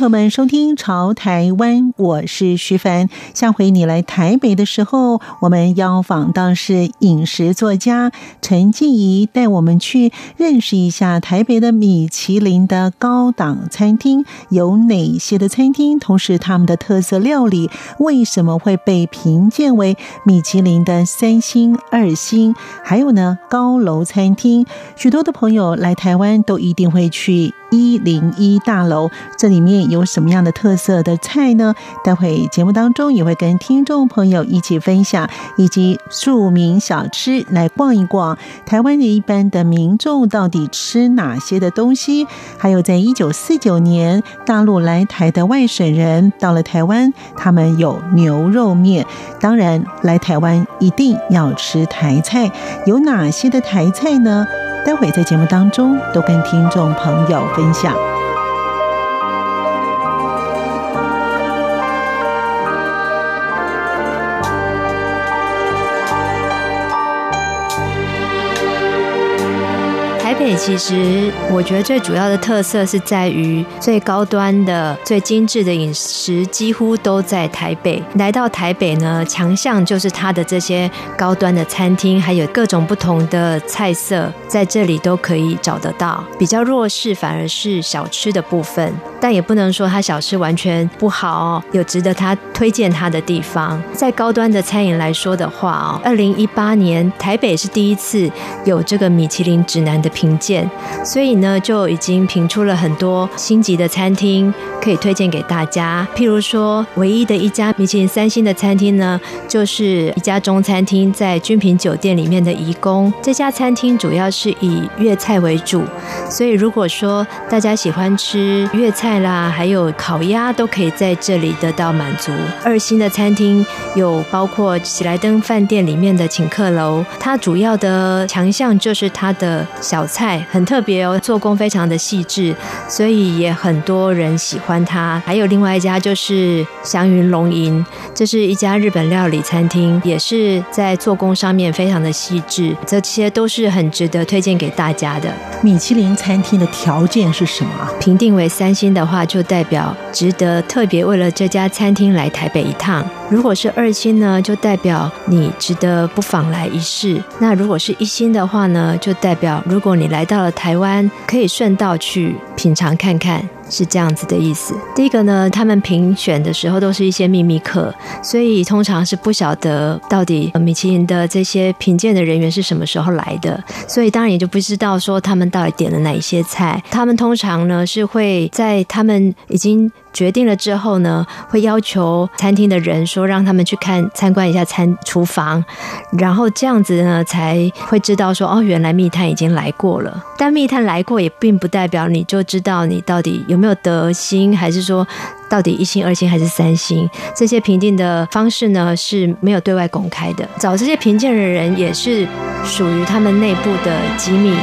朋友们收听《潮台湾》，我是徐凡。下回你来台北的时候，我们邀访到是饮食作家陈静怡，带我们去认识一下台北的米其林的高档餐厅有哪些的餐厅，同时他们的特色料理为什么会被评鉴为米其林的三星、二星？还有呢，高楼餐厅，许多的朋友来台湾都一定会去。一零一大楼，这里面有什么样的特色的菜呢？待会节目当中也会跟听众朋友一起分享，以及庶民小吃来逛一逛。台湾的一般的民众到底吃哪些的东西？还有，在一九四九年大陆来台的外省人到了台湾，他们有牛肉面。当然，来台湾一定要吃台菜，有哪些的台菜呢？待会在节目当中都跟听众朋友分享。其实我觉得最主要的特色是在于最高端的、最精致的饮食几乎都在台北。来到台北呢，强项就是它的这些高端的餐厅，还有各种不同的菜色，在这里都可以找得到。比较弱势反而是小吃的部分，但也不能说它小吃完全不好哦，有值得它推荐它的地方。在高端的餐饮来说的话哦，二零一八年台北是第一次有这个米其林指南的评。所以呢，就已经评出了很多星级的餐厅可以推荐给大家。譬如说，唯一的一家米其林三星的餐厅呢，就是一家中餐厅，在君品酒店里面的颐宫。这家餐厅主要是以粤菜为主，所以如果说大家喜欢吃粤菜啦，还有烤鸭，都可以在这里得到满足。二星的餐厅有包括喜来登饭店里面的请客楼，它主要的强项就是它的小菜。很特别哦，做工非常的细致，所以也很多人喜欢它。还有另外一家就是祥云龙吟，这是一家日本料理餐厅，也是在做工上面非常的细致，这些都是很值得推荐给大家的。米其林餐厅的条件是什么？评定为三星的话，就代表值得特别为了这家餐厅来台北一趟。如果是二星呢，就代表你值得不妨来一试。那如果是一星的话呢，就代表如果你来到了台湾，可以顺道去品尝看看。是这样子的意思。第一个呢，他们评选的时候都是一些秘密客，所以通常是不晓得到底米其林的这些评鉴的人员是什么时候来的，所以当然也就不知道说他们到底点了哪一些菜。他们通常呢是会在他们已经决定了之后呢，会要求餐厅的人说让他们去看参观一下餐厨房，然后这样子呢才会知道说哦，原来密探已经来过了。但密探来过也并不代表你就知道你到底有没有得星，还是说到底一星、二星还是三星？这些评定的方式呢是没有对外公开的。找这些评鉴的人也是属于他们内部的机密。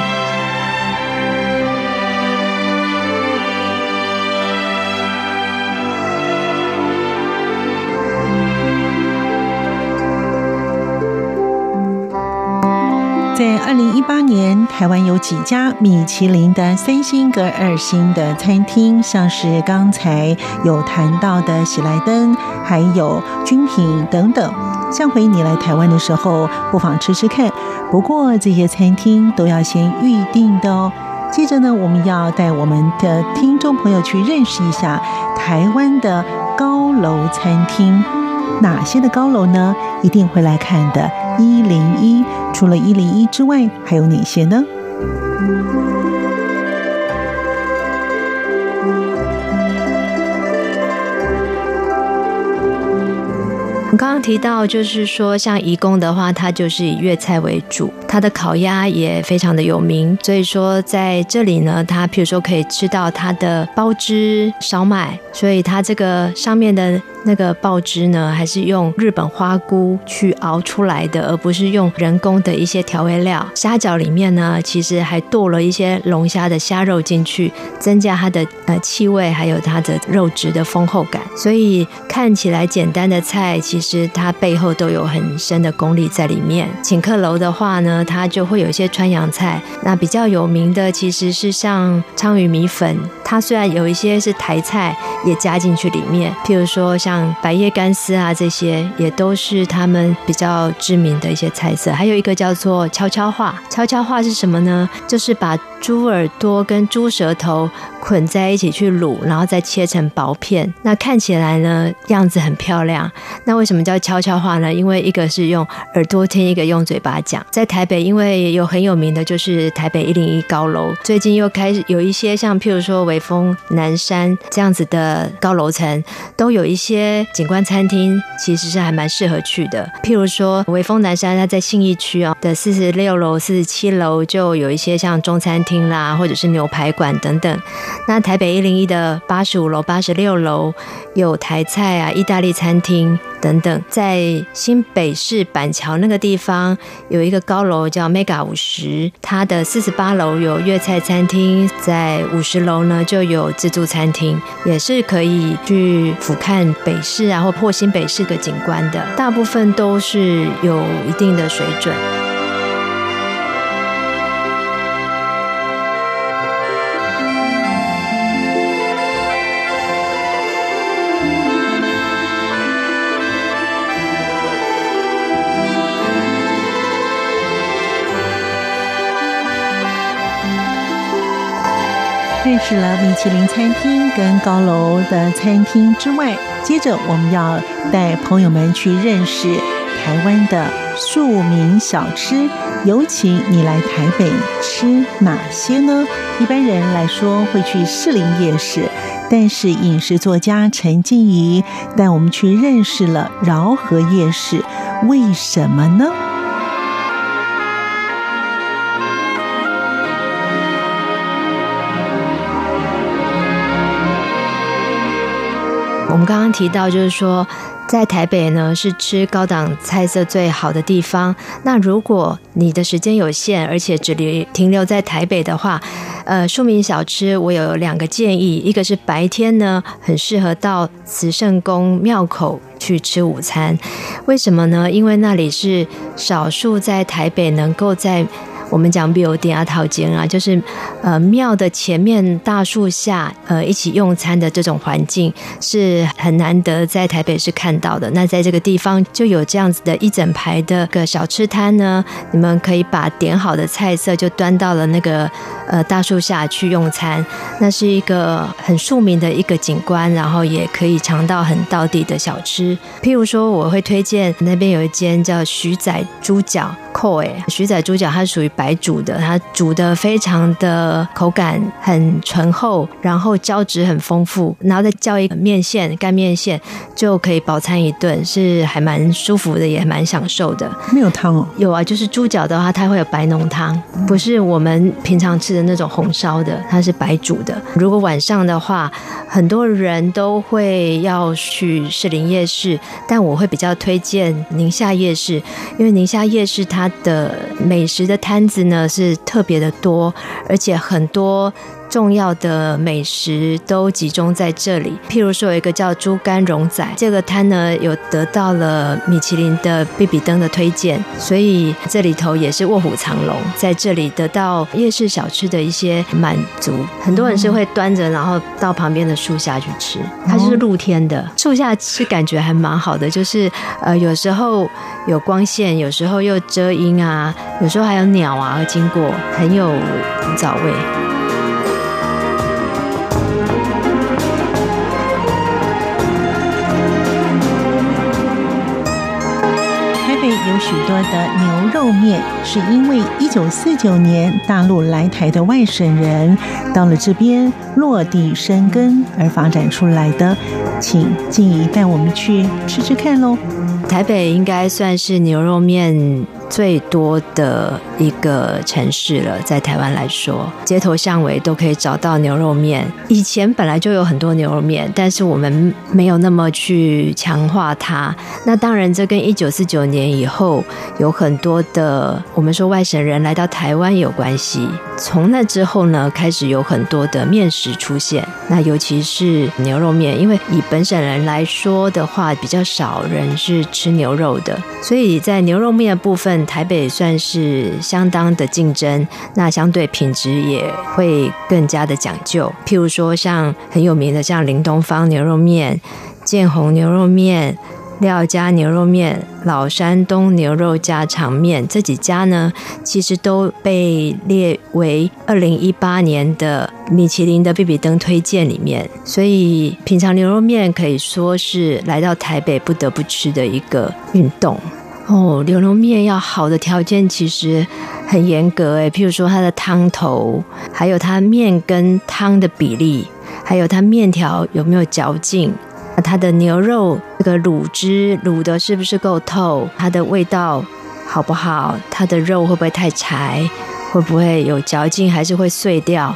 在二零一八年，台湾有几家米其林的三星跟二星的餐厅，像是刚才有谈到的喜来登，还有君品等等。下回你来台湾的时候，不妨吃吃看。不过这些餐厅都要先预定的哦。接着呢，我们要带我们的听众朋友去认识一下台湾的高楼餐厅。哪些的高楼呢？一定会来看的。一零一，除了一零一之外，还有哪些呢？我刚刚提到，就是说，像颐宫的话，它就是以粤菜为主，它的烤鸭也非常的有名。所以说，在这里呢，它譬如说可以吃到它的鲍汁烧麦，所以它这个上面的那个爆汁呢，还是用日本花菇去熬出来的，而不是用人工的一些调味料。虾饺里面呢，其实还剁了一些龙虾的虾肉进去，增加它的呃气味，还有它的肉质的丰厚感。所以看起来简单的菜，其实它背后都有很深的功力在里面。请客楼的话呢，它就会有一些川扬菜。那比较有名的其实是像鲳鱼米粉，它虽然有一些是台菜也加进去里面，譬如说像白叶干丝啊这些，也都是他们比较知名的一些菜色。还有一个叫做悄悄话，悄悄话是什么呢？就是把猪耳朵跟猪舌头捆在一起去卤，然后再切成薄片。那看起来呢，样子很漂亮。那为什么叫悄悄话呢？因为一个是用耳朵听，一个用嘴巴讲。在台北，因为有很有名的就是台北一零一高楼，最近又开始有一些像譬如说微风南山这样子的高楼层，都有一些景观餐厅，其实是还蛮适合去的。譬如说微风南山，它在信义区啊的四十六楼、四十七楼，就有一些像中餐厅啦，或者是牛排馆等等。那台北一零一的八十五楼、八十六楼有台菜啊、意大利餐厅等等。在新北市板桥那个地方有一个高楼叫 Mega 五十，它的四十八楼有粤菜餐厅，在五十楼呢就有自助餐厅，也是可以去俯瞰北市啊或破新北市的景观的。大部分都是有一定的水准。认识了米其林餐厅跟高楼的餐厅之外，接着我们要带朋友们去认识台湾的庶民小吃。尤其你来台北吃哪些呢？一般人来说会去士林夜市，但是饮食作家陈静怡带我们去认识了饶河夜市，为什么呢？我们刚刚提到，就是说，在台北呢是吃高档菜色最好的地方。那如果你的时间有限，而且只留停留在台北的话，呃，庶民小吃我有两个建议，一个是白天呢很适合到慈圣宫庙口去吃午餐。为什么呢？因为那里是少数在台北能够在我们讲庙埕啊、套间啊，就是呃庙的前面大树下呃一起用餐的这种环境是很难得在台北市看到的。那在这个地方就有这样子的一整排的个小吃摊呢，你们可以把点好的菜色就端到了那个呃大树下去用餐，那是一个很庶民的一个景观，然后也可以尝到很道地的小吃。譬如说，我会推荐那边有一间叫徐仔猪脚。扣诶，徐仔猪脚它属于白煮的，它煮的非常的口感很醇厚，然后胶质很丰富，然后再浇一个面线干面线就可以饱餐一顿，是还蛮舒服的，也蛮享受的。没有汤哦？有啊，就是猪脚的话，它会有白浓汤，不是我们平常吃的那种红烧的，它是白煮的。如果晚上的话，很多人都会要去士林夜市，但我会比较推荐宁夏夜市，因为宁夏夜市它。的美食的摊子呢是特别的多，而且很多。重要的美食都集中在这里，譬如说有一个叫猪肝荣仔，这个摊呢有得到了米其林的必比登的推荐，所以这里头也是卧虎藏龙，在这里得到夜市小吃的一些满足。很多人是会端着，然后到旁边的树下去吃，它就是露天的，树下吃感觉还蛮好的，就是呃有时候有光线，有时候又遮阴啊，有时候还有鸟啊经过，很有古早味。许多的牛肉面，是因为一九四九年大陆来台的外省人到了这边落地生根而发展出来的。请静怡带我们去吃吃看喽。台北应该算是牛肉面最多的一个城市了，在台湾来说，街头巷尾都可以找到牛肉面。以前本来就有很多牛肉面，但是我们没有那么去强化它。那当然，这跟一九四九年以后有很多的我们说外省人来到台湾有关系。从那之后呢，开始有很多的面食出现。那尤其是牛肉面，因为以本省人来说的话，比较少人是吃牛肉的，所以在牛肉面的部分，台北算是相当的竞争。那相对品质也会更加的讲究。譬如说，像很有名的像林东方牛肉面、建宏牛肉面。廖家牛肉面、老山东牛肉家常面这几家呢，其实都被列为二零一八年的米其林的必比登推荐里面。所以品尝牛肉面可以说是来到台北不得不吃的一个运动哦。牛肉面要好的条件其实很严格诶，譬如说它的汤头，还有它面跟汤的比例，还有它面条有没有嚼劲。它的牛肉这个卤汁卤的是不是够透？它的味道好不好？它的肉会不会太柴？会不会有嚼劲？还是会碎掉？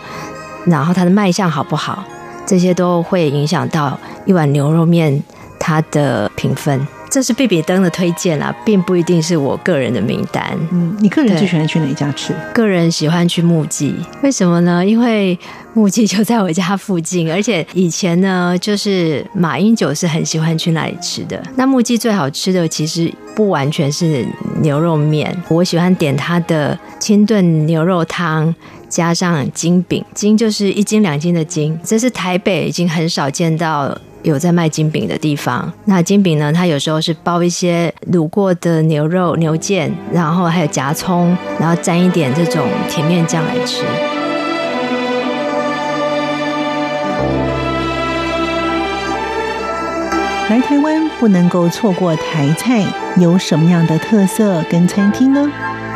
然后它的卖相好不好？这些都会影响到一碗牛肉面它的评分。这是贝比登的推荐啦，并不一定是我个人的名单。嗯，你个人最喜欢去哪一家吃？个人喜欢去木记，为什么呢？因为木记就在我家附近，而且以前呢，就是马英九是很喜欢去那里吃的。那木记最好吃的其实不完全是牛肉面，我喜欢点它的清炖牛肉汤，加上金饼，金就是一斤两斤的金，这是台北已经很少见到。有在卖金饼的地方，那金饼呢？它有时候是包一些卤过的牛肉、牛腱，然后还有夹葱，然后沾一点这种甜面酱来吃。来台湾不能够错过台菜，有什么样的特色跟餐厅呢？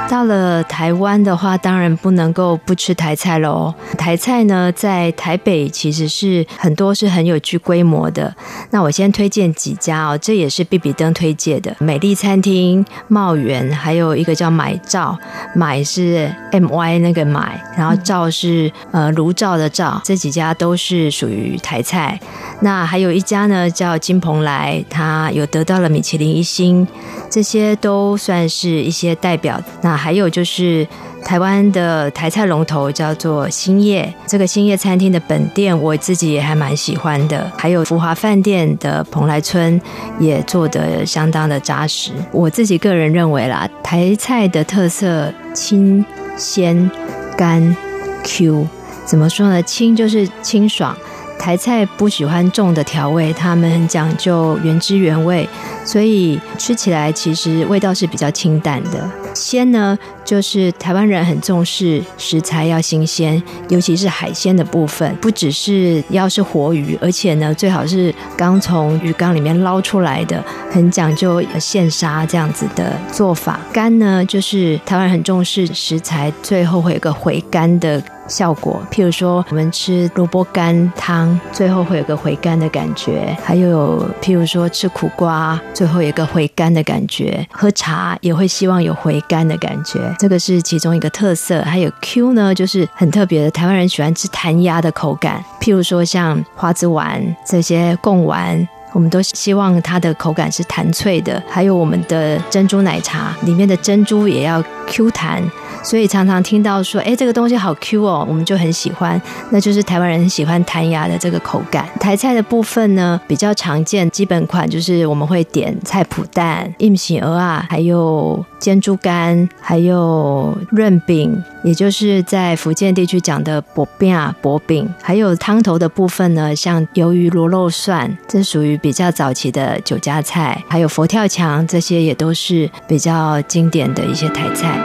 到了台湾的话，当然不能够不吃台菜喽。台菜呢，在台北其实是很多是很有具规模的。那我先推荐几家哦，这也是比比登推荐的美丽餐厅、茂源，还有一个叫买灶，买是 M Y 那个买，然后灶是呃炉灶的灶，这几家都是属于台菜。那还有一家呢，叫金蓬莱，它有得到了米其林一星，这些都算是一些代表。那还有就是台湾的台菜龙头叫做兴业，这个兴业餐厅的本店我自己也还蛮喜欢的。还有福华饭店的蓬莱村也做得相当的扎实。我自己个人认为啦，台菜的特色清鲜甘 Q，怎么说呢？清就是清爽。台菜不喜欢重的调味，他们很讲究原汁原味，所以吃起来其实味道是比较清淡的。鲜呢，就是台湾人很重视食材要新鲜，尤其是海鲜的部分，不只是要是活鱼，而且呢，最好是刚从鱼缸里面捞出来的，很讲究现杀这样子的做法。干呢，就是台湾人很重视食材，最后会有个回甘的。效果，譬如说，我们吃萝卜干汤，最后会有个回甘的感觉；还有，譬如说吃苦瓜，最后有一个回甘的感觉；喝茶也会希望有回甘的感觉，这个是其中一个特色。还有 Q 呢，就是很特别的，台湾人喜欢吃弹牙的口感，譬如说像花枝丸这些贡丸。我们都希望它的口感是弹脆的，还有我们的珍珠奶茶里面的珍珠也要 Q 弹，所以常常听到说，哎，这个东西好 Q 哦，我们就很喜欢，那就是台湾人很喜欢弹牙的这个口感。台菜的部分呢，比较常见基本款就是我们会点菜脯蛋、荫形蚵仔，还有煎猪肝，还有润饼，也就是在福建地区讲的薄饼啊薄饼，还有汤头的部分呢，像鱿鱼螺肉蒜，这属于。比较早期的酒家菜，还有佛跳墙，这些也都是比较经典的一些台菜。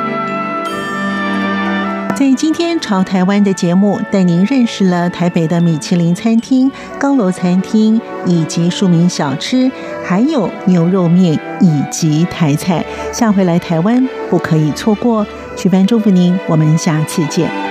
在今天潮台湾的节目，带您认识了台北的米其林餐厅、高楼餐厅，以及庶民小吃，还有牛肉面以及台菜。下回来台湾不可以错过。徐帆祝福您，我们下次见。